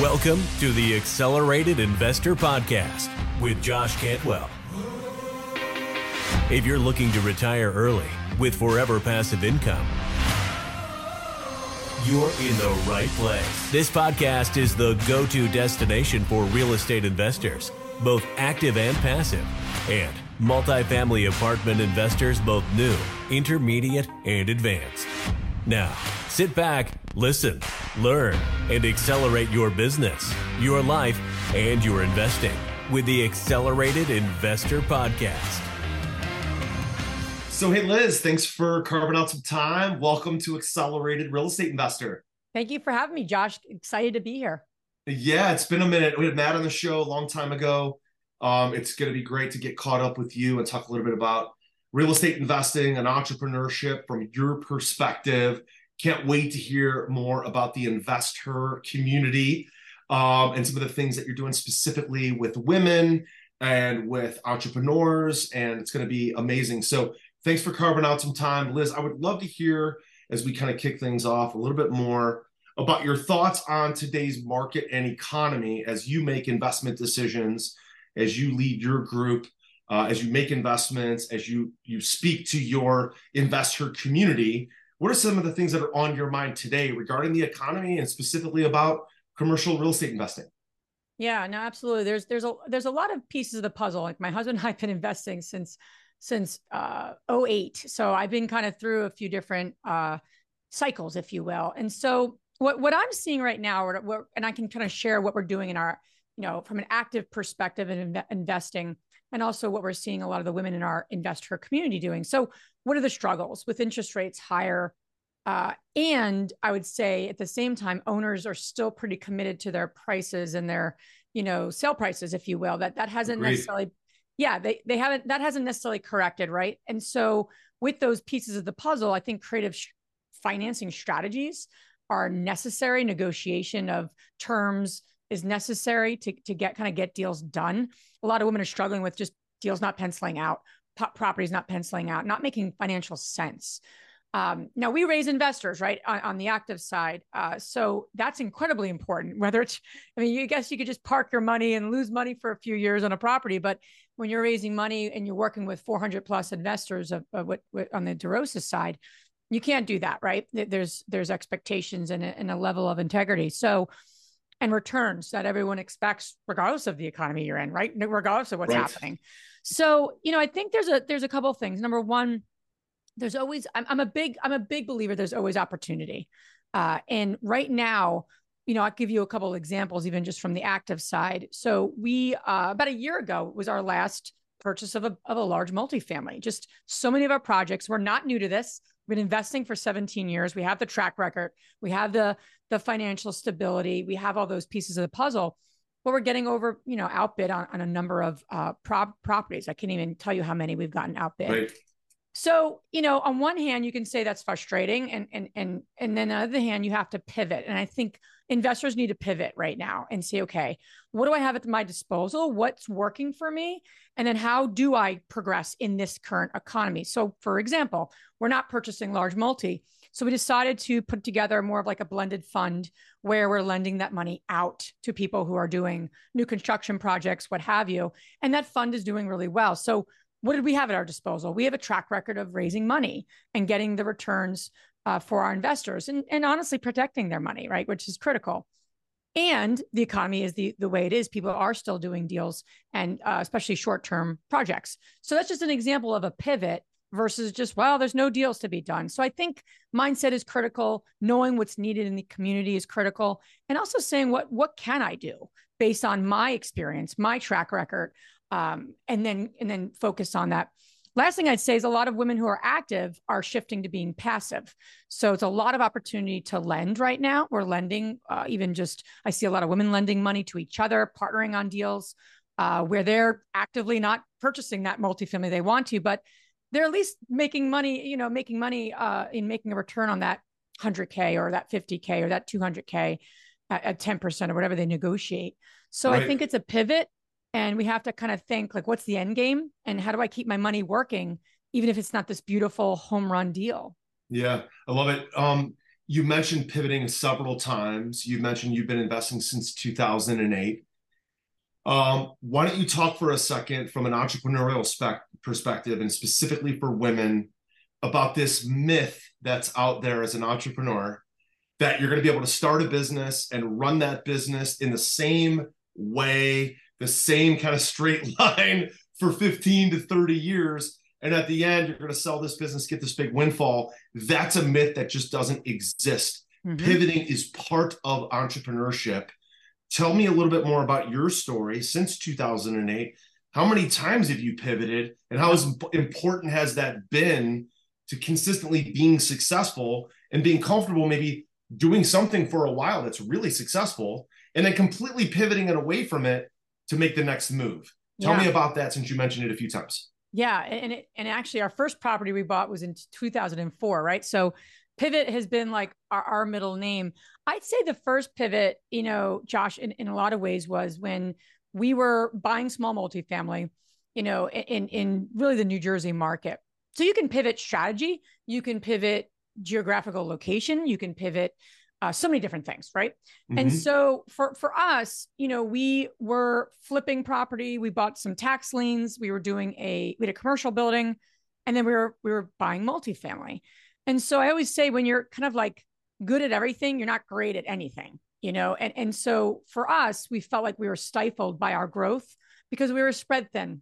Welcome to the Accelerated Investor Podcast with Josh Cantwell. If you're looking to retire early with forever passive income, you're in the right place. This podcast is the go to destination for real estate investors, both active and passive, and multifamily apartment investors, both new, intermediate, and advanced. Now, sit back, listen, learn, and accelerate your business, your life, and your investing with the Accelerated Investor Podcast. So, hey, Liz, thanks for carving out some time. Welcome to Accelerated Real Estate Investor. Thank you for having me, Josh. Excited to be here. Yeah, it's been a minute. We had Matt on the show a long time ago. Um, it's going to be great to get caught up with you and talk a little bit about real estate investing and entrepreneurship from your perspective. Can't wait to hear more about the investor community um, and some of the things that you're doing specifically with women and with entrepreneurs. And it's going to be amazing. So, thanks for carving out some time. Liz, I would love to hear as we kind of kick things off a little bit more about your thoughts on today's market and economy as you make investment decisions, as you lead your group, uh, as you make investments, as you you speak to your investor community. What are some of the things that are on your mind today regarding the economy and specifically about commercial real estate investing? Yeah, no, absolutely. There's there's a there's a lot of pieces of the puzzle. Like my husband and I've been investing since since uh 08. So I've been kind of through a few different uh cycles, if you will. And so what what I'm seeing right now, or what, and I can kind of share what we're doing in our, you know, from an active perspective in inv- investing, and also what we're seeing a lot of the women in our investor community doing. So what are the struggles with interest rates higher? Uh, and I would say at the same time, owners are still pretty committed to their prices and their, you know, sale prices, if you will. That that hasn't Agreed. necessarily yeah, they they haven't that hasn't necessarily corrected, right? And so with those pieces of the puzzle, I think creative sh- financing strategies are necessary. Negotiation of terms is necessary to to get kind of get deals done. A lot of women are struggling with just deals not penciling out, properties not penciling out, not making financial sense. Um, now we raise investors, right, on, on the active side. Uh, so that's incredibly important. Whether it's, I mean, you guess you could just park your money and lose money for a few years on a property, but when you're raising money and you're working with 400 plus investors of, of what, what, on the DeRosa side, you can't do that, right? There's there's expectations and a, and a level of integrity. So, and returns that everyone expects, regardless of the economy you're in, right? Regardless of what's right. happening. So, you know, I think there's a there's a couple of things. Number one there's always I'm, I'm a big i'm a big believer there's always opportunity uh, and right now you know i'll give you a couple of examples even just from the active side so we uh, about a year ago was our last purchase of a, of a large multifamily just so many of our projects we're not new to this we've been investing for 17 years we have the track record we have the the financial stability we have all those pieces of the puzzle but we're getting over you know outbid on, on a number of uh, prop properties i can't even tell you how many we've gotten outbid right. So, you know, on one hand, you can say that's frustrating. And and and and then on the other hand, you have to pivot. And I think investors need to pivot right now and say, okay, what do I have at my disposal? What's working for me? And then how do I progress in this current economy? So, for example, we're not purchasing large multi. So we decided to put together more of like a blended fund where we're lending that money out to people who are doing new construction projects, what have you. And that fund is doing really well. So what did we have at our disposal? We have a track record of raising money and getting the returns uh, for our investors and, and honestly protecting their money, right? Which is critical. And the economy is the, the way it is. People are still doing deals and uh, especially short term projects. So that's just an example of a pivot versus just, well, there's no deals to be done. So I think mindset is critical. Knowing what's needed in the community is critical. And also saying, what, what can I do based on my experience, my track record? um, and then and then focus on that. Last thing I'd say is a lot of women who are active are shifting to being passive. So it's a lot of opportunity to lend right now. We're lending, uh, even just I see a lot of women lending money to each other, partnering on deals uh, where they're actively not purchasing that multifamily they want to, but they're at least making money, you know, making money uh, in making a return on that 100K or that 50K or that 200K at, at 10% or whatever they negotiate. So right. I think it's a pivot and we have to kind of think like what's the end game and how do i keep my money working even if it's not this beautiful home run deal yeah i love it um you mentioned pivoting several times. You mentioned you've been investing since 2008. Um, why don't you talk for a second from an entrepreneurial spec- perspective and specifically for women about this myth that's out there as an entrepreneur that you're going to be able to start a business and run that business in the same way, the same kind of straight line for 15 to 30 years. And at the end, you're going to sell this business, get this big windfall. That's a myth that just doesn't exist. Mm-hmm. Pivoting is part of entrepreneurship. Tell me a little bit more about your story since 2008. How many times have you pivoted, and how important has that been to consistently being successful and being comfortable, maybe doing something for a while that's really successful, and then completely pivoting it away from it to make the next move? Tell yeah. me about that since you mentioned it a few times. Yeah, and it, and actually, our first property we bought was in 2004, right? So pivot has been like our, our middle name. I'd say the first pivot, you know, Josh, in, in a lot of ways was when we were buying small multifamily, you know, in in really the New Jersey market. So you can pivot strategy, you can pivot geographical location, you can pivot uh, so many different things, right? Mm-hmm. And so for for us, you know, we were flipping property. We bought some tax liens. We were doing a we had a commercial building, and then we were we were buying multifamily. And so I always say when you're kind of like good at everything, you're not great at anything, you know? And, and so for us, we felt like we were stifled by our growth because we were spread thin.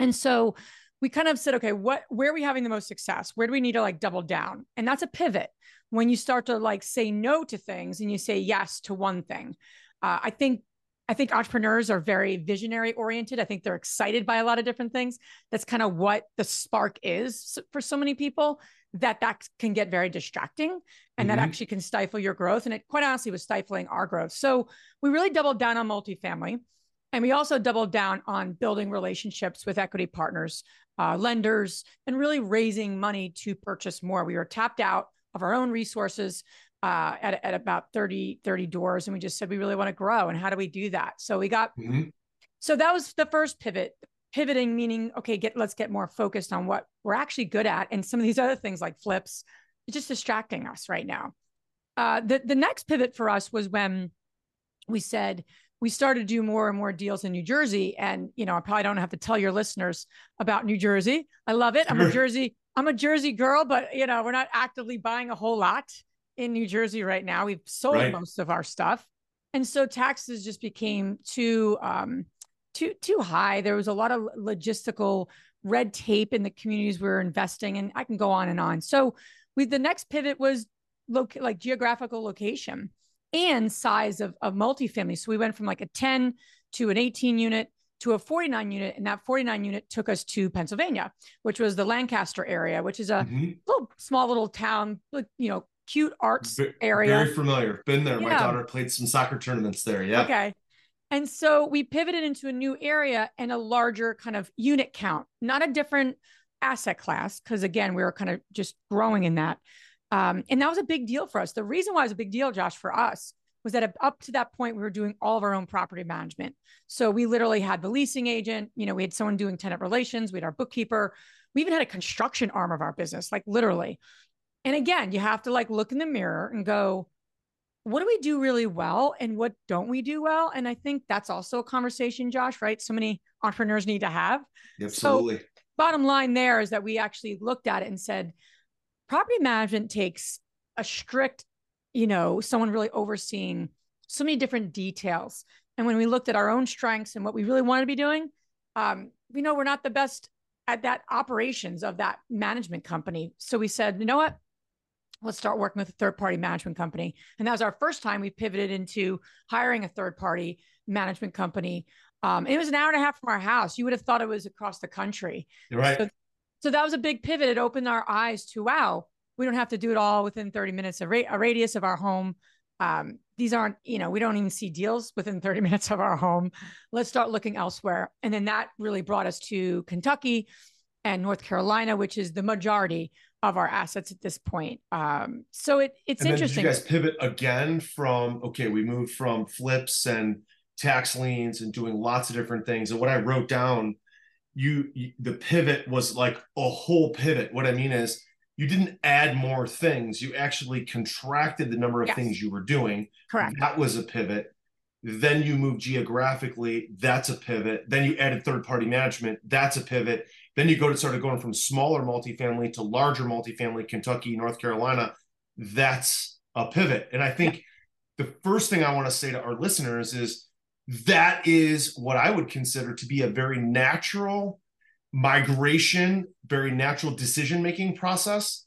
And so we kind of said, okay, what, where are we having the most success? Where do we need to like double down? And that's a pivot when you start to like say no to things and you say yes to one thing. Uh, I think I think entrepreneurs are very visionary oriented. I think they're excited by a lot of different things. That's kind of what the spark is for so many people that that can get very distracting and mm-hmm. that actually can stifle your growth. And it quite honestly was stifling our growth. So we really doubled down on multifamily. And we also doubled down on building relationships with equity partners, uh, lenders, and really raising money to purchase more. We were tapped out of our own resources uh, at, at about 30, 30 doors. And we just said, we really want to grow. And how do we do that? So we got, mm-hmm. so that was the first pivot pivoting meaning okay get let's get more focused on what we're actually good at and some of these other things like flips it's just distracting us right now. Uh, the, the next pivot for us was when we said we started to do more and more deals in new jersey and you know i probably don't have to tell your listeners about new jersey. I love it. I'm a jersey i'm a jersey girl but you know we're not actively buying a whole lot in new jersey right now. We've sold right. most of our stuff. And so taxes just became too um, too too high. There was a lot of logistical red tape in the communities we were investing in. I can go on and on. So we the next pivot was loc- like geographical location and size of, of multifamily. So we went from like a 10 to an 18 unit to a 49 unit. And that 49 unit took us to Pennsylvania, which was the Lancaster area, which is a mm-hmm. little small little town, you know, cute arts area. Very familiar. Been there. Yeah. My daughter played some soccer tournaments there. Yeah. Okay. And so we pivoted into a new area and a larger kind of unit count, not a different asset class, because again, we were kind of just growing in that. Um, and that was a big deal for us. The reason why it was a big deal, Josh, for us was that up to that point, we were doing all of our own property management. So we literally had the leasing agent, you know, we had someone doing tenant relations, we had our bookkeeper, we even had a construction arm of our business, like literally. And again, you have to like look in the mirror and go, what do we do really well and what don't we do well? And I think that's also a conversation, Josh, right? So many entrepreneurs need to have. Absolutely. So, bottom line there is that we actually looked at it and said, property management takes a strict, you know, someone really overseeing so many different details. And when we looked at our own strengths and what we really wanted to be doing, um, we know we're not the best at that operations of that management company. So we said, you know what? Let's start working with a third party management company. And that was our first time we pivoted into hiring a third party management company. Um, it was an hour and a half from our house. You would have thought it was across the country. You're right. So, so, that was a big pivot. It opened our eyes to wow, we don't have to do it all within 30 minutes, of ra- a radius of our home. Um, these aren't, you know, we don't even see deals within 30 minutes of our home. Let's start looking elsewhere. And then that really brought us to Kentucky and North Carolina, which is the majority of our assets at this point. Um, so it it's and interesting. you guys pivot again from okay, we moved from flips and tax liens and doing lots of different things. And what I wrote down, you, you the pivot was like a whole pivot. What I mean is you didn't add more things. You actually contracted the number of Yes. things you were doing. Correct. That was a pivot. Then you moved geographically. That's a pivot. Then you added third party management. That's a pivot. Then you go to started going from smaller multifamily to larger multifamily, Kentucky, North Carolina. That's a pivot. And I think the first thing I want to say to our listeners is that is what I would consider to be a very natural migration, very natural decision making process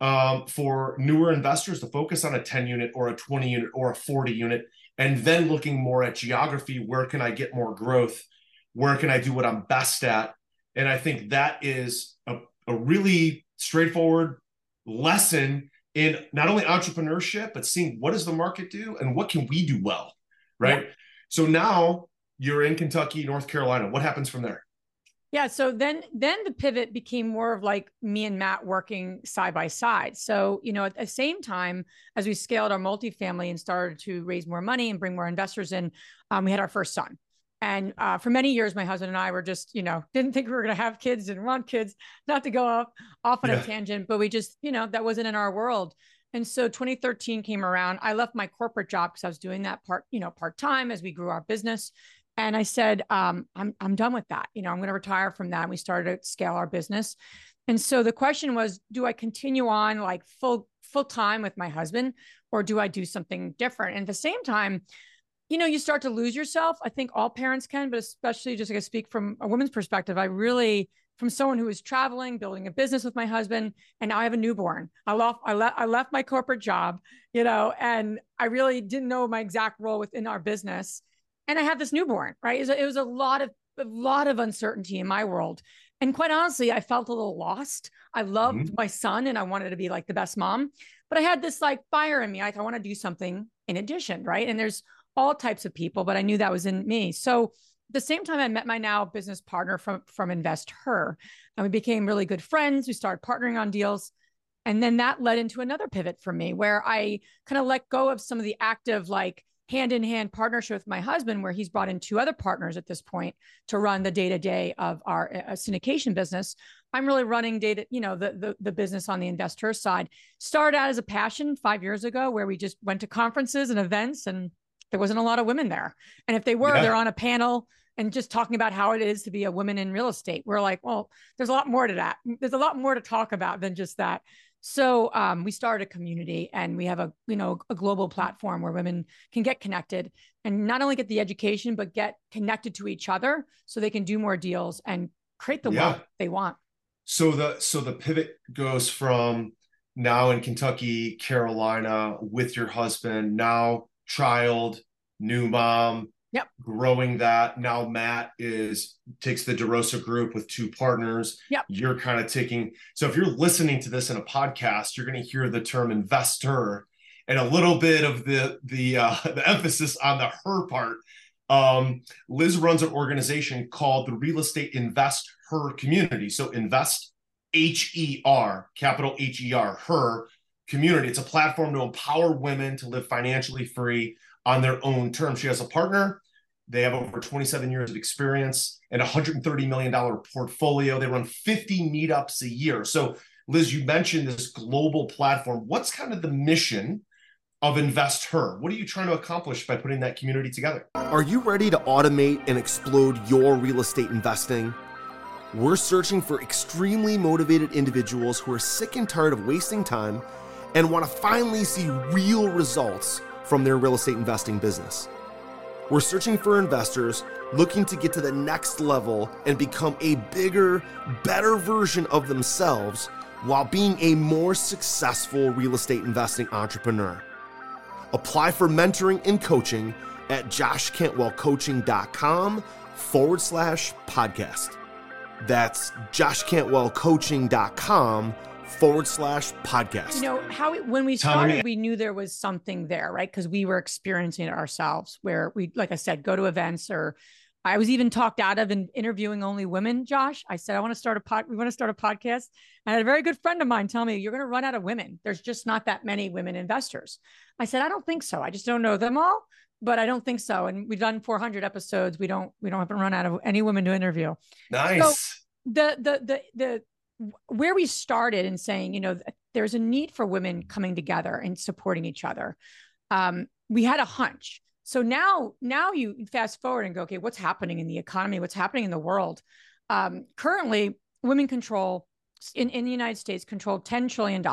um, for newer investors to focus on a 10 unit or a 20 unit or a 40 unit, and then looking more at geography. Where can I get more growth? Where can I do what I'm best at? And I think that is a, a really straightforward lesson in not only entrepreneurship, but seeing what does the market do and what can we do well, right? So now you're in Kentucky, North Carolina. What happens from there? Yeah. So then then the pivot became more of like me and Matt working side by side. So, you know, at the same time as we scaled our multifamily and started to raise more money and bring more investors in, um, we had our first son. And uh, for many years, my husband and I were just, you know, didn't think we were going to have kids, didn't want kids, not to go off off on Yeah. a tangent, but we just, you know, that wasn't in our world. And so 2013 came around. I left my corporate job because I was doing that part, you know, part time as we grew our business. And I said, um, I'm I'm done with that. You know, I'm going to retire from that. And we started to scale our business. And so the question was, do I continue on like full full time with my husband, or do I do something different? And at the same time, you know, you start to lose yourself. I think all parents can, but especially just like I speak from a woman's perspective, I really from someone who was traveling, building a business with my husband, and now I have a newborn. I left, I left, I left my corporate job, you know, and I really didn't know my exact role within our business. And I had this newborn, right? It was a, it was a lot of a lot of uncertainty in my world. And quite honestly, I felt a little lost. I loved mm-hmm. my son and I wanted to be like the best mom, but I had this like fire in me. Like I want to do something in addition, right? And there's all types of people, but I knew that was in me. So the same time, I met my now business partner from from Invest Her, and we became really good friends. We started partnering on deals, and then that led into another pivot for me, where I kind of let go of some of the active like hand in hand partnership with my husband, where he's brought in two other partners at this point to run the day to day of our uh, syndication business. I'm really running data, you know, the, the the business on the investor side. Started out as a passion five years ago, where we just went to conferences and events and there wasn't a lot of women there. And if they were, Yeah. they're on a panel and just talking about how it is to be a woman in real estate. We're like, well, there's a lot more to that. There's a lot more to talk about than just that. So um, we started a community and we have a, you know, a global platform where women can get connected and not only get the education, but get connected to each other so they can do more deals and create the Yeah. wealth they want. So the so the pivot goes from now in Kentucky, Carolina with your husband, now child, new mom, Yep. growing that. Now Matt is takes the DeRosa group with two partners. Yep. You're kind of taking so if you're listening to this in a podcast, you're going to hear the term investor and a little bit of the the uh, the emphasis on the her part. Um, Liz runs an organization called the Real Estate Invest Her Community. So invest H E R, capital H E R, her community. It's a platform to empower women to live financially free on their own terms. She has a partner. They have over 27 years of experience and $130 million portfolio. They run 50 meetups a year. So, Liz, you mentioned this global platform. What's kind of the mission of InvestHER? What are you trying to accomplish by putting that community together? Are you ready to automate and explode your real estate investing? We're searching for extremely motivated individuals who are sick and tired of wasting time and want to finally see real results from their real estate investing business. We're searching for investors looking to get to the next level and become a bigger, better version of themselves while being a more successful real estate investing entrepreneur. Apply for mentoring and coaching at joshcantwellcoaching.com forward slash podcast. That's joshcantwellcoaching.com forward slash podcast. You know, how we, when we Tell started, me- we knew there was something there, right? Because we were experiencing it ourselves where we, like I said, go to events or I was even talked out of in interviewing only women, Josh. I said, I want to start a pod, we want to start a podcast. And I had a very good friend of mine tell me, you're going to run out of women. There's just not that many women investors. I said, I don't think so. I just don't know them all, but I don't think so. And we've done 400 episodes. We don't, we don't have to run out of any women to interview Nice. the the the the where we started in saying, you know, there's a need for women coming together and supporting each other. Um, we had a hunch. So now, now you fast forward and go, okay, what's happening in the economy? What's happening in the world? Um, currently, women control in, in the United States control $10 trillion.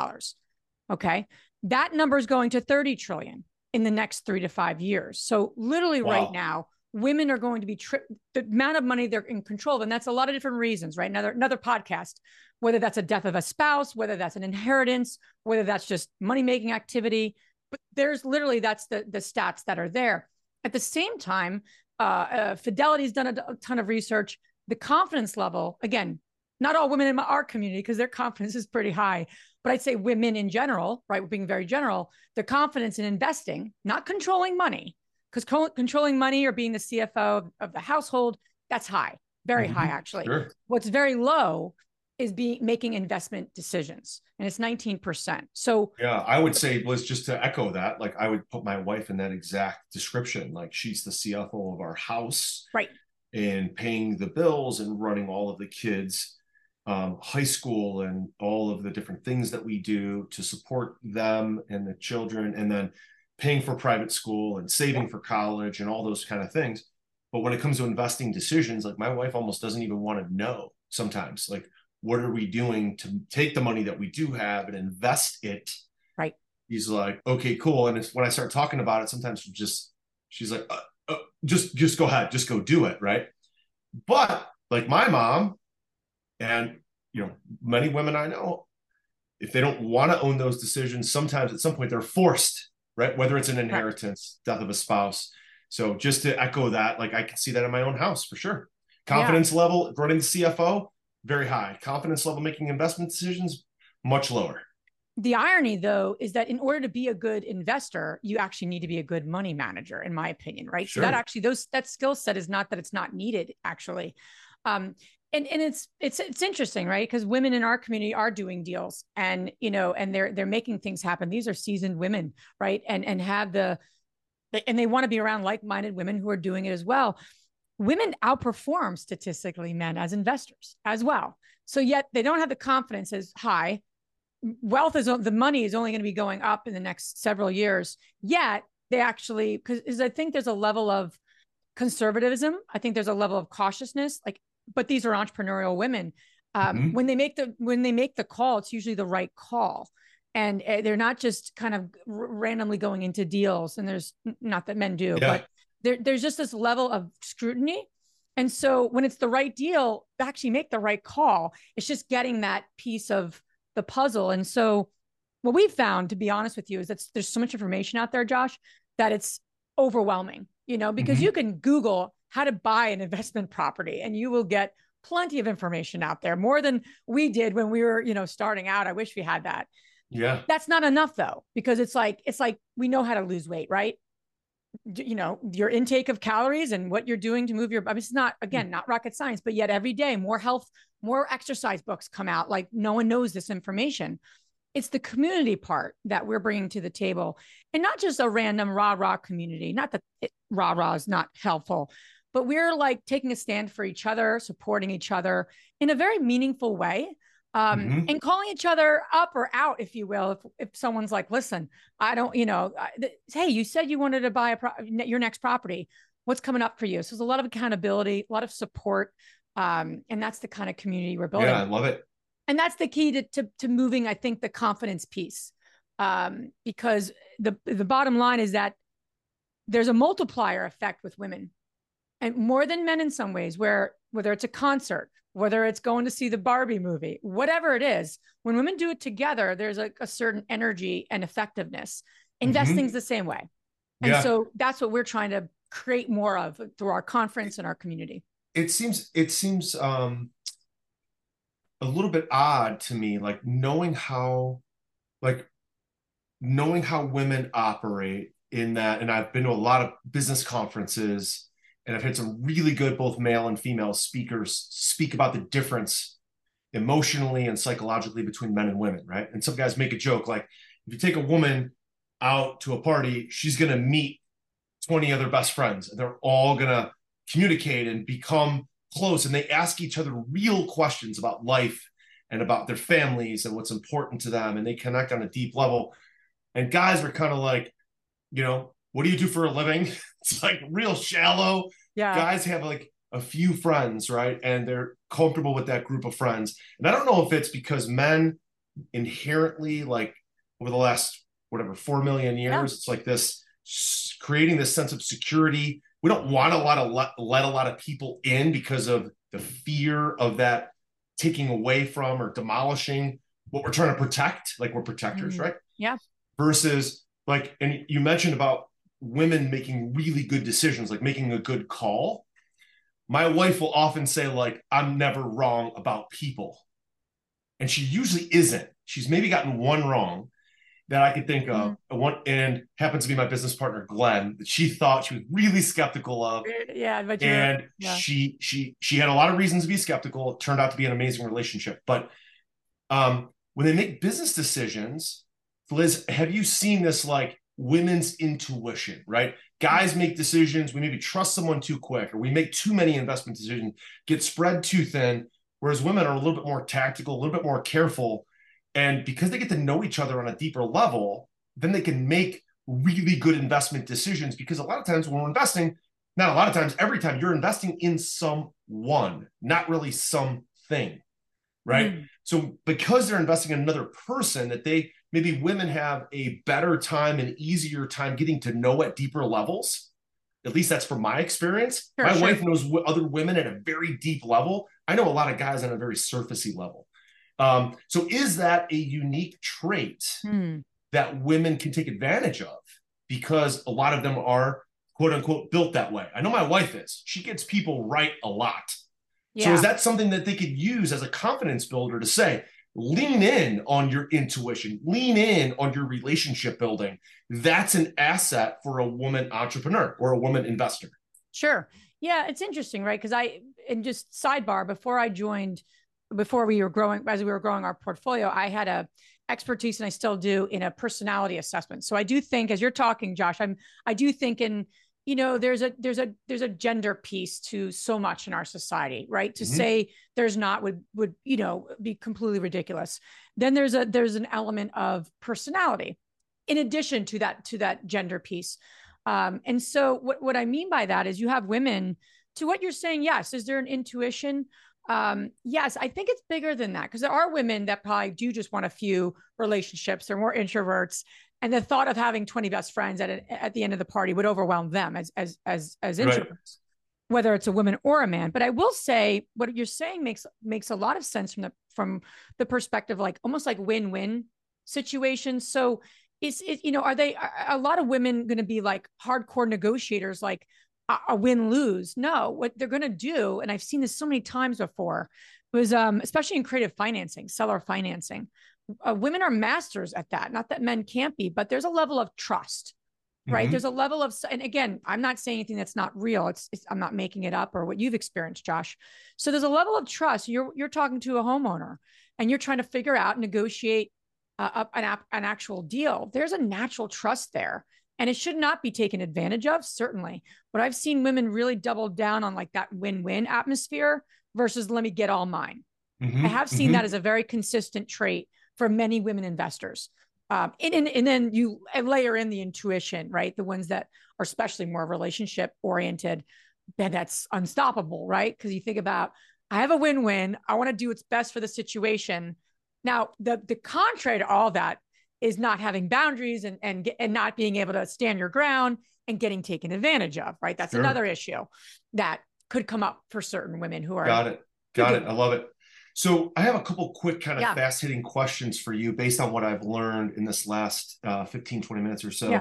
Okay. That number is going to 30 trillion in the next three to five years. So literally wow. right now, women are going to be tri- the amount of money they're in control of, and that's a lot of different reasons, right? Another another podcast, whether that's a death of a spouse, whether that's an inheritance, whether that's just money making activity, but there's literally that's the the stats that are there. At the same time, uh, uh, Fidelity's done a, a ton of research. The confidence level, again, not all women in my, our community because their confidence is pretty high, but I'd say women in general, right? Being very general, their confidence in investing, not controlling money, because co- controlling money or being the CFO of, of the household, that's high, very mm-hmm. high actually. Sure. What's very low is being making investment decisions and it's 19% so yeah i would say Liz just to echo that like i would put my wife in that exact description like she's the cfo of our house right and paying the bills and running all of the kids um, high school and all of the different things that we do to support them and the children and then paying for private school and saving for college and all those kind of things. But when it comes to investing decisions, like my wife almost doesn't even want to know sometimes, like, what are we doing to take the money that we do have and invest it? Right. He's like, okay, cool. And when I start talking about it, sometimes she just, she's like, uh, uh, just, just go ahead, just go do it. Right. But like my mom and, you know, many women I know, if they don't want to own those decisions, sometimes at some point they're forced right? Whether it's an inheritance, death of a spouse. So just to echo that, like I can see that in my own house for sure. Confidence yeah. level running the CFO, very high. Confidence level making investment decisions, much lower. The irony, though, is that in order to be a good investor, you actually need to be a good money manager, in my opinion, right? Sure. So that actually, those that skill set is not that it's not needed, actually. Um, and and it's it's it's interesting right? Because women in our community are doing deals and you know and they're they're making things happen. These are seasoned women right? And and have the and they want to be around like-minded women who are doing it as well. Women outperform statistically men as investors as well. So yet they don't have the confidence as high. Wealth is the money is only going to be going up in the next several years. Yet they actually because i think there's a level of conservatism. I think there's a level of cautiousness. Like but these are entrepreneurial women. Um, mm-hmm. When they make the when they make the call, it's usually the right call, and uh, they're not just kind of r- randomly going into deals. And there's not that men do, yeah. but there, there's just this level of scrutiny. And so when it's the right deal, actually make the right call. It's just getting that piece of the puzzle. And so what we've found, to be honest with you, is that there's so much information out there, Josh, that it's overwhelming. You know, because mm-hmm. you can Google how to buy an investment property and you will get plenty of information out there more than we did when we were you know starting out. I wish we had that. Yeah. That's not enough though because it's like it's like we know how to lose weight right? You know your intake of calories and what you're doing to move your I mean, it's not again not rocket science but yet every day more health more exercise books come out like no one knows this information. It's the community part that we're bringing to the table and not just a random rah rah community not that it, rah rah is not helpful but we're like taking a stand for each other, supporting each other in a very meaningful way. Um, mm-hmm. and calling each other up or out, if you will, if, if someone's like, listen, I don't, you know, hey, you said you wanted to buy a pro- your next property. What's coming up for you? So there's a lot of accountability, a lot of support. Um, and that's the kind of community we're building. Yeah, I love it. And that's the key to, to, to moving, I think, the confidence piece. Um, because the, the bottom line is that there's a multiplier effect with women and more than men in some ways where whether it's a concert whether it's going to see the barbie movie whatever it is when women do it together there's a, a certain energy and effectiveness investing's mm-hmm. the same way and yeah. so that's what we're trying to create more of through our conference and our community it seems it seems um a little bit odd to me like knowing how like knowing how women operate in that and i've been to a lot of business conferences and I've had some really good both male and female speakers speak about the difference emotionally and psychologically between men and women, right? And some guys make a joke like if you take a woman out to a party, she's going to meet 20 other best friends and they're all going to communicate and become close and they ask each other real questions about life and about their families and what's important to them and they connect on a deep level and guys are kind of like you know what do you do for a living it's like real shallow Yeah. guys have like a few friends right and they're comfortable with that group of friends and i don't know if it's because men inherently like over the last whatever 4 million years Yeah. it's like this creating this sense of security we don't want a lot of let, let a lot of people in because of the fear of that taking away from or demolishing what we're trying to protect like we're protectors Mhm. right Yeah. versus like and you mentioned about women making really good decisions like making a good call my wife will often say like i'm never wrong about people. And she usually isn't. She's maybe gotten one wrong that i could think of. One and happens to be my business partner glenn that she thought she was really skeptical of. Yeah, but and yeah. she she she had a lot of reasons to be skeptical. It turned out to be an amazing relationship. But um when they make business decisions liz have you seen this like women's intuition right guys make decisions we maybe trust someone too quick or we make too many investment decisions get spread too thin whereas women are a little bit more tactical a little bit more careful and because they get to know each other on a deeper level then they can make really good investment decisions because a lot of times when we're investing not a lot of times, every time you're investing in someone, not really something, right? Mm. So because they're investing in another person, that they maybe women have a better time and easier time getting to know at deeper levels. At least that's from my experience. Sure, my sure. wife knows other women at a very deep level. I know a lot of guys on a very surfacey level. Um, so is that a unique trait Hmm. that women can take advantage of because a lot of them are quote unquote built that way. I know my wife is. She gets people right a lot. Yeah. So is that something that they could use as a confidence builder to say, lean in on your intuition, lean in on your relationship building? That's an asset for a woman entrepreneur or a woman investor. Sure. Yeah, it's interesting, right? Because I and just sidebar before I joined, before we were growing, as we were growing our portfolio, I had a expertise, and I still do in a personality assessment. So I do think, as you're talking, Josh, I'm I do think in you know there's a there's a there's a gender piece to so much in our society right to Mhm. say there's not would would you know be completely ridiculous then there's a there's an element of personality in addition to that to that gender piece um, and so what, what I mean by that is you have women to what you're saying. Yes. Is there an intuition? Um, yes, I think it's bigger than that because there are women that probably do just want a few relationships. They're more introverts. And the thought of having 20 best friends at, a, at the end of the party would overwhelm them as, as, as, as Right. introverts, whether it's a woman or a man. But I will say what you're saying makes, makes a lot of sense from the, from the perspective, like almost like win-win situations. So is it, you know, are they, are a lot of women going to be like hardcore negotiators, like a, win lose? No, what they're going to do, and I've seen this so many times before, was um, especially in creative financing, seller financing. Uh, women are masters at that. Not that men can't be, but there's a level of trust, right? Mhm. There's a level of, and again, I'm not saying anything that's not real. It's, it's I'm not making it up or what you've experienced, Josh. So there's a level of trust. You're you're talking to a homeowner, and you're trying to figure out, negotiate uh, an an actual deal. There's a natural trust there, and it should not be taken advantage of. Certainly, but I've seen women really double down on like that win-win atmosphere versus let me get all mine. Mhm, I have seen mhm. that as a very consistent trait for many women investors. Um, and, and, and then you layer in the intuition, right? The ones that are especially more relationship oriented, then that's unstoppable, right? Because you think about, I have a win-win. I want to do what's best for the situation. Now, the the contrary to all that is not having boundaries and and and not being able to stand your ground and getting taken advantage of, right? That's Sure. another issue that could come up for certain women who are Got it. Got it. I love it. So I have a couple quick kind of Yeah. fast hitting questions for you based on what I've learned in this last uh, 15, 20 minutes or so. Yeah.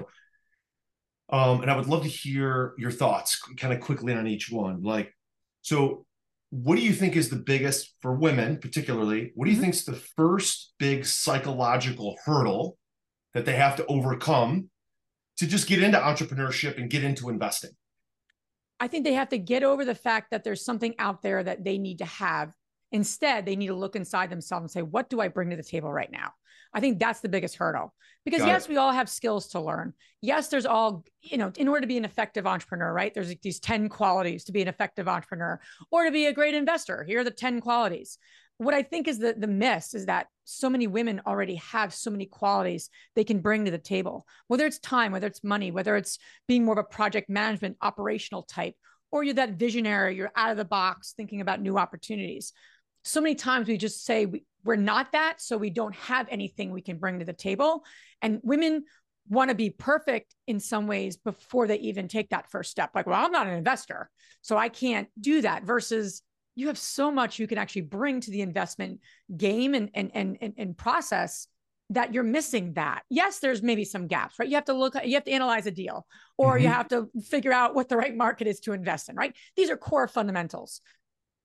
Um, and I would love to hear your thoughts kind of quickly on each one. Like, so what do you think is the biggest for women, particularly? What do you Mhm. think is the first big psychological hurdle that they have to overcome to just get into entrepreneurship and get into investing? I think they have to get over the fact that there's something out there that they need to have. Instead, they need to look inside themselves and say, what do I bring to the table right now? I think that's the biggest hurdle. Because Got yes, it. we all have skills to learn. Yes, there's all, you know, in order to be an effective entrepreneur, right? There's like these 10 qualities to be an effective entrepreneur or to be a great investor. Here are the 10 qualities. what I think is the the miss is that so many women already have so many qualities they can bring to the table, whether it's time, whether it's money, whether it's being more of a project management operational type, or you're that visionary, you're out of the box thinking about new opportunities. So many times we just say we, we're not that, so we don't have anything we can bring to the table. And women want to be perfect in some ways before they even take that first step. Like, well, I'm not an investor, so I can't do that. Versus you have so much you can actually bring to the investment game and and and and, and process that you're missing that. Yes, there's maybe some gaps, right? You have to look, you have to analyze a deal, or mm-hmm. you have to figure out what the right market is to invest in, right? These are core fundamentals.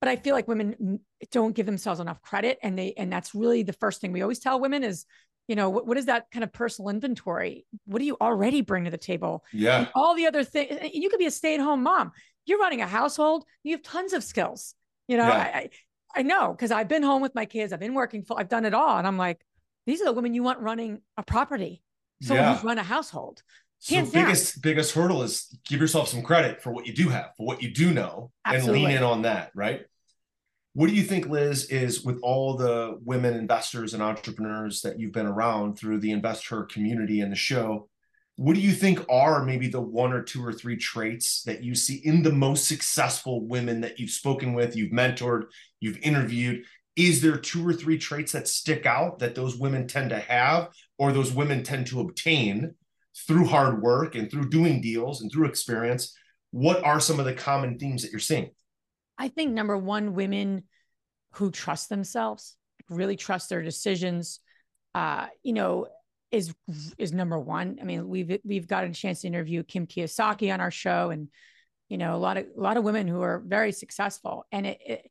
But I feel like women don't give themselves enough credit, and they and that's really the first thing we always tell women is, you know, what, what is that kind of personal inventory? What do you already bring to the table? Yeah, and all the other things. You could be a stay-at-home mom. You're running a household. You have tons of skills you know, yeah. I, I know because I've been home with my kids. I've been working full. I've done it all, and I'm like, these are the women you want running a property. So yeah. who's run a household. So biggest biggest hurdle is give yourself some credit for what you do have, for what you do know, Absolutely. and lean in on that. Right. What do you think, Liz, is with all the women investors and entrepreneurs that you've been around through the investor community and the show? what do you think are maybe the one or two or three traits that you see in the most successful women that you've spoken with, you've mentored, you've interviewed? Is there two or three traits that stick out that those women tend to have or those women tend to obtain through hard work and through doing deals and through experience? What are some of the common themes that you're seeing? I think number one, women who trust themselves, really trust their decisions. Uh, you know, is is number one. I mean, we've we've got a chance to interview Kim Kiyosaki on our show, and you know, a lot of a lot of women who are very successful. And it, it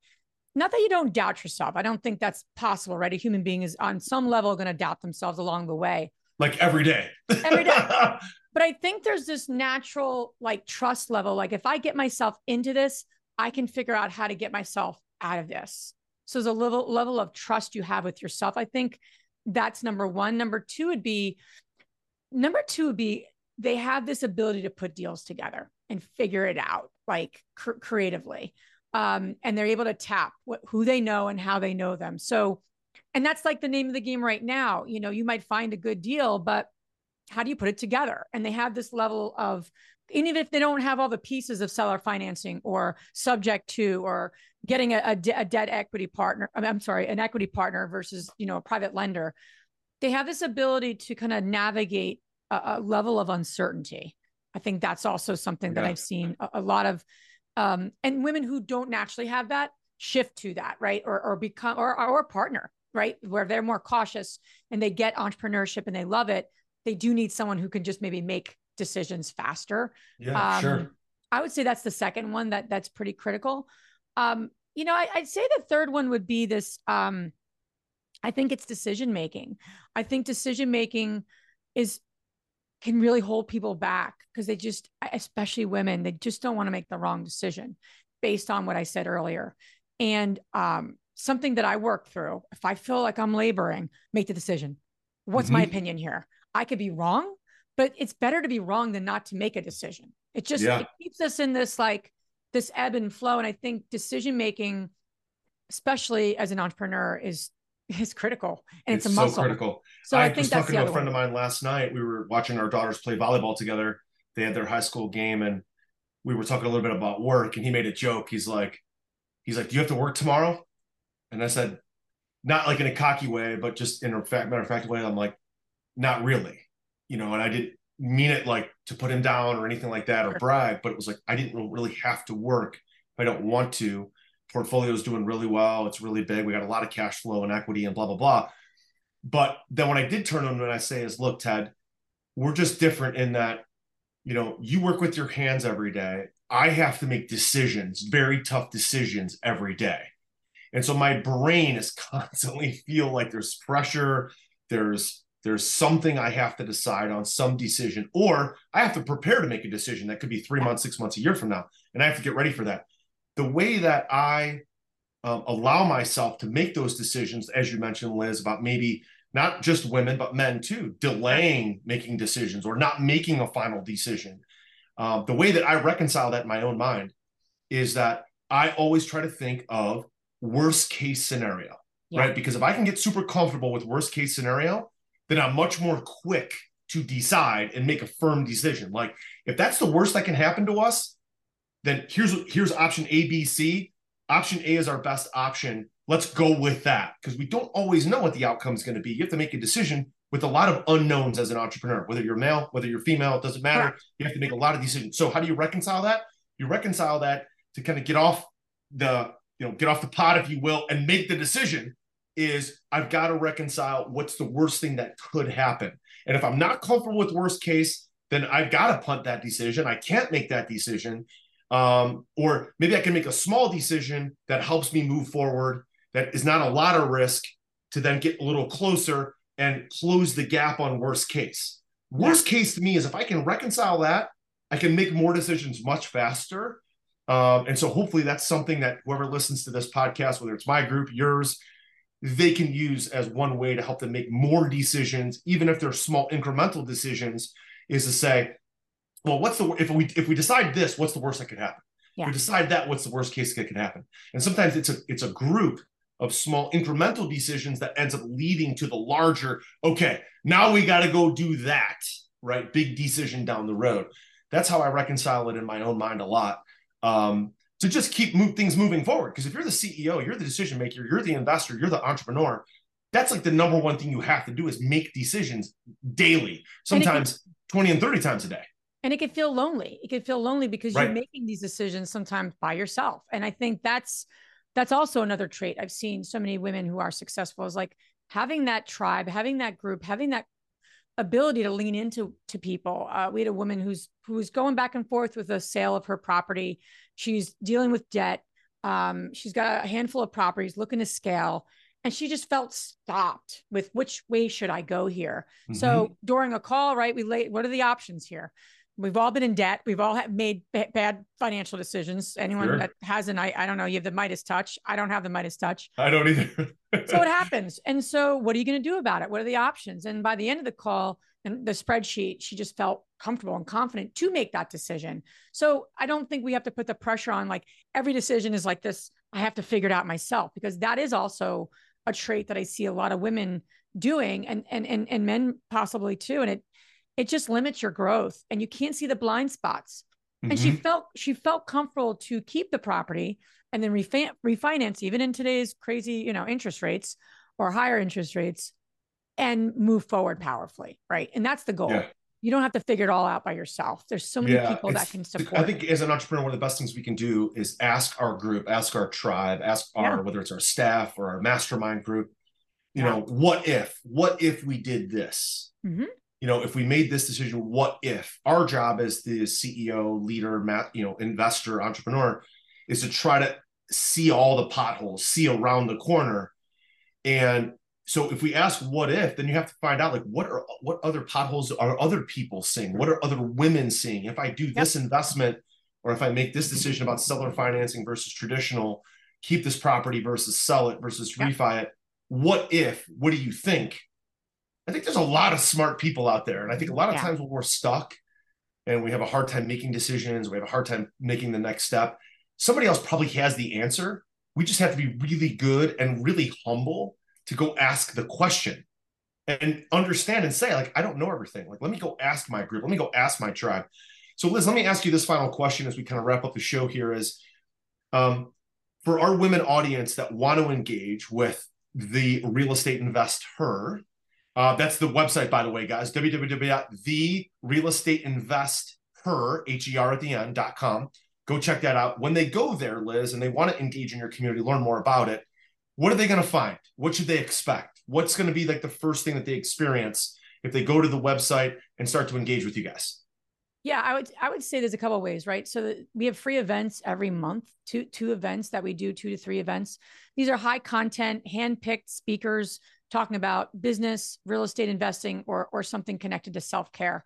not that you don't doubt yourself. I don't think that's possible, right? A human being is on some level going to doubt themselves along the way. Like every day. every day. But I think there's this natural like trust level. Like if I get myself into this, I can figure out how to get myself out of this. So there's a level level of trust you have with yourself. I think that's number one. Number two would be number two would be they have this ability to put deals together and figure it out like cr- creatively. Um, and they're able to tap what, who they know and how they know them. So, and that's like the name of the game right now. You know, you might find a good deal, but how do you put it together? And they have this level of even if they don't have all the pieces of seller financing or subject to or getting a, a, de- a debt equity partner i'm sorry an equity partner versus you know a private lender they have this ability to kind of navigate a, a level of uncertainty i think that's also something that i've seen a, a lot of um, and women who don't naturally have that shift to that right or, or become or, or partner right where they're more cautious and they get entrepreneurship and they love it they do need someone who can just maybe make decisions faster. Yeah, um, sure. I would say that's the second one that that's pretty critical. Um, you know, I, would say the third one would be this. Um, I think it's decision making. I think decision making is can really hold people back because they just, especially women, they just don't want to make the wrong decision based on what I said earlier. And um, something that I work through, if I feel like I'm laboring, make the decision. What's mm-hmm. my opinion here? I could be wrong but it's better to be wrong than not to make a decision. It just yeah. it keeps us in this like this ebb and flow. And I think decision making, especially as an entrepreneur, is is critical and it's, it's a muscle. So critical. So I, I think was talking to a friend one. of mine last night. We were watching our daughters play volleyball together. They had their high school game, and we were talking a little bit about work. And he made a joke. He's like, he's like, "Do you have to work tomorrow?" And I said, not like in a cocky way, but just in a fact, matter of fact way. I'm like, not really you know, and I didn't mean it like to put him down or anything like that or brag, but it was like I didn't really have to work if I don't want to. Portfolio is doing really well. It's really big. We got a lot of cash flow and equity and blah blah blah. But then when I did turn on and I say is, look, Ted, we're just different in that, you know, you work with your hands every day. I have to make decisions, very tough decisions every day. And so my brain is constantly feel like there's pressure, there's there's something I have to decide on, some decision, or I have to prepare to make a decision that could be three months, six months, a year from now. And I have to get ready for that. The way that I um, allow myself to make those decisions, as you mentioned, Liz, about maybe not just women, but men too, delaying making decisions or not making a final decision. Um, the way that I reconcile that in my own mind is that I always try to think of worst case scenario. yeah. right? Because if I can get super comfortable with worst case scenario, then I'm much more quick to decide and make a firm decision. Like if that's the worst that can happen to us, then here's here's option A, B, C. Option A is our best option. Let's go with that because we don't always know what the outcome is going to be. You have to make a decision with a lot of unknowns as an entrepreneur, whether you're male, whether you're female, it doesn't matter. You have to make a lot of decisions. So how do you reconcile that? You reconcile that to kind of get off the, you know, get off the pot, if you will, and make the decision is I've got to reconcile what's the worst thing that could happen. And if I'm not comfortable with worst case, then I've got to punt that decision. I can't make that decision. Um, or maybe I can make a small decision that helps me move forward, that is not a lot of risk to then get a little closer and close the gap on worst case. Worst case to me is if I can reconcile that, I can make more decisions much faster. Um, and so hopefully that's something that whoever listens to this podcast, whether it's my group, yours, they can use as one way to help them make more decisions, even if they're small incremental decisions, is to say, well, what's the if we if we decide this, what's the worst that could happen? Yeah. If we decide that, what's the worst case that could happen? And sometimes it's a it's a group of small incremental decisions that ends up leading to the larger, okay, now we got to go do that, right? Big decision down the road. That's how I reconcile it in my own mind a lot. Um, to just keep move, things moving forward. Because if you're the CEO, you're the decision maker, you're the investor, you're the entrepreneur. That's like the number one thing you have to do is make decisions daily, sometimes can, 20 and 30 times a day. And it could feel lonely. It could feel lonely because right. you're making these decisions sometimes by yourself. And I think that's that's also another trait I've seen so many women who are successful is like having that tribe, having that group, having that ability to lean into to people. Uh, we had a woman who's who's going back and forth with a sale of her property. She's dealing with debt. Um, she's got a handful of properties, looking to scale, and she just felt stopped with which way should I go here. Mm-hmm. So during a call, right, we lay what are the options here? We've all been in debt. We've all made b- bad financial decisions. Anyone sure. that hasn't, I, I don't know, you have the Midas touch. I don't have the Midas touch. I don't either. so it happens. And so what are you going to do about it? What are the options? And by the end of the call and the spreadsheet, she just felt comfortable and confident to make that decision. So I don't think we have to put the pressure on like every decision is like this. I have to figure it out myself because that is also a trait that I see a lot of women doing and and and, and men possibly too. And it it just limits your growth and you can't see the blind spots. Mm-hmm. And she mm-hmm. felt she felt comfortable to keep the property and then refi- refinance even in today's crazy, you know, interest rates or higher interest rates and move forward powerfully, right? And that's the goal. Yeah. You don't have to figure it all out by yourself. There's so many yeah, people that can support. I think as an entrepreneur, one of the best things we can do is ask our group, ask our tribe, ask our yeah. whether it's our staff or our mastermind group, you know, what if? What if we did this? Mm-hmm you know, if we made this decision, what if our job as the CEO, leader, you know, investor, entrepreneur is to try to see all the potholes, see around the corner. And so if we ask what if, then you have to find out like what are what other potholes are other people seeing? What are other women seeing? If I do this yep. investment or if I make this decision about seller financing versus traditional, keep this property versus sell it versus yep. refi it, what if? What do you think? I think there's a lot of smart people out there. And I think a lot of yeah. times when we're stuck and we have a hard time making decisions, we have a hard time making the next step, somebody else probably has the answer. We just have to be really good and really humble to go ask the question and understand and say, like, I don't know everything. Like, let me go ask my group. Let me go ask my tribe. So, Liz, let me ask you this final question as we kind of wrap up the show here is um, for our women audience that want to engage with the real estate InvestHER uh, that's the website, by the way, guys. www.therealestateinvesther, H-E-R at the end, dot com. Go check that out. When they go there, Liz, and they want to engage in your community, learn more about it, what are they going to find? What should they expect? What's going to be like the first thing that they experience if they go to the website and start to engage with you guys? Yeah, I would I would say there's a couple ways, right? So we have free events every month, two two events that we do, two to three events. These are high content, hand-picked speakers talking about business, real estate investing, or or something connected to self care.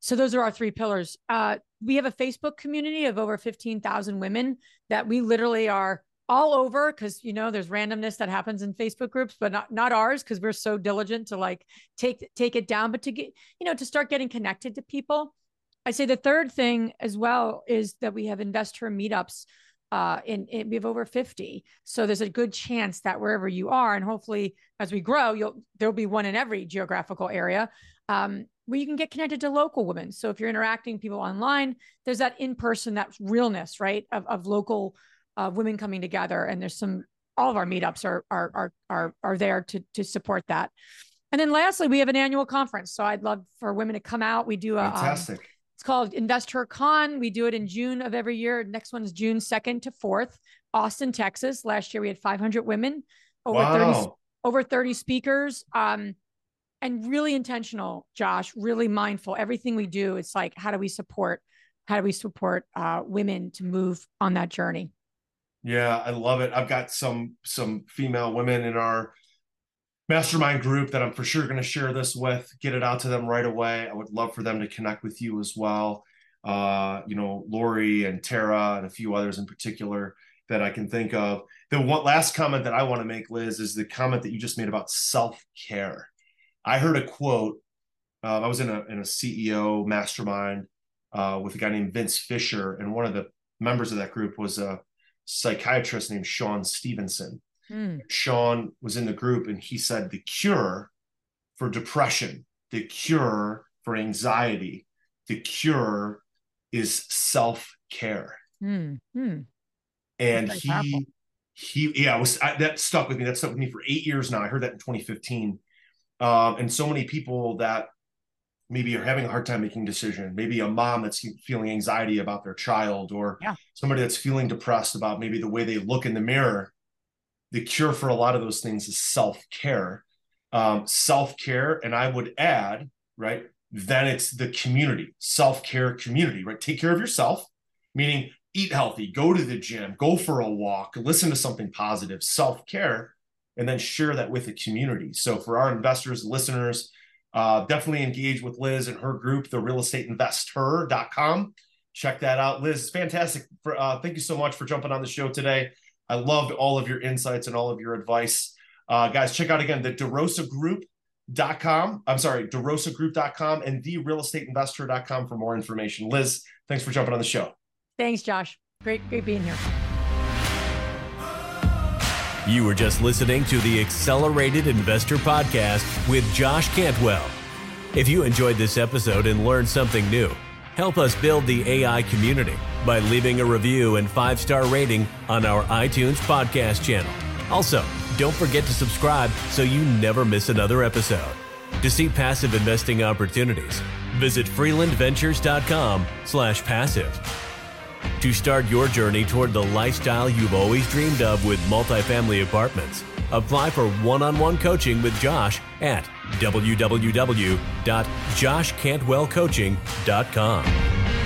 So those are our three pillars. Uh, we have a Facebook community of over fifteen thousand women that we literally are all over because you know there's randomness that happens in Facebook groups, but not not ours because we're so diligent to like take take it down. But to get you know to start getting connected to people. I say the third thing as well is that we have investor meetups uh, in, in, we have over 50 so there's a good chance that wherever you are and hopefully as we grow you'll there'll be one in every geographical area um, where you can get connected to local women. So if you're interacting people online there's that in person that realness right of, of local uh, women coming together. And there's some all of our meetups are are are are, are there to to support that. And then lastly we have an annual conference. So i'd love for women to come out. We do a um, fantastic. um, it's called InvestHER Con. We do it in June of every year. Next one is June 2nd to 4th, Austin, Texas. Last year we had 500 women, over wow. 30 over 30 speakers. Um, and really intentional, Josh, really mindful. Everything we do, it's like, how do we support, how do we support uh, women to move on that journey? Yeah, I love it. I've got some some female women in our mastermind group that I'm for sure going to share this with, get it out to them right away. I would love for them to connect with you as well. Uh, you know, Lori and Tara and a few others in particular that I can think of. The one last comment that I want to make, Liz, is the comment that you just made about self care. I heard a quote. Uh, I was in a in a CEO mastermind uh, with a guy named Vince Fisher, and one of the members of that group was a psychiatrist named Sean Stephenson. Mm. Sean was in the group and he said the cure for depression, the cure for anxiety, the cure is self care. Mm. Mm. And he, powerful. he, yeah, was I, that stuck with me. That stuck with me for eight years now. I heard that in 2015. Um, and so many people that maybe are having a hard time making decision maybe a mom that's feeling anxiety about their child or yeah. somebody that's feeling depressed about maybe the way they look in the mirror the cure for a lot of those things is self-care. Um, self-care and i would add right then it's the community self-care community right? Take care of yourself meaning eat healthy go to the gym go for a walk listen to something positive self-care and then share that with the community. So for our investors listeners uh, definitely engage with liz and her group the real estate InvestHER.com check that out. Liz fantastic. For, uh, thank you so much for jumping on the show today I loved all of your insights and all of your advice. Uh, guys, check out again the DeRosa Group.com. I'm sorry, DeRosaGroup.com and TheRealEstateInvestHER.com for more information. Liz, thanks for jumping on the show. Thanks, Josh. Great, great being here. You were just listening to the Accelerated Investor Podcast with Josh Cantwell. If you enjoyed this episode and learned something new, help us build the AI community by leaving a review and five star rating on our iTunes podcast channel. Also, don't forget to subscribe so you never miss another episode. To see passive investing opportunities, visit freelandventures.com/passive. To start your journey toward the lifestyle you've always dreamed of with multifamily apartments, apply for one-on-one coaching with Josh at www.joshcantwellcoaching.com.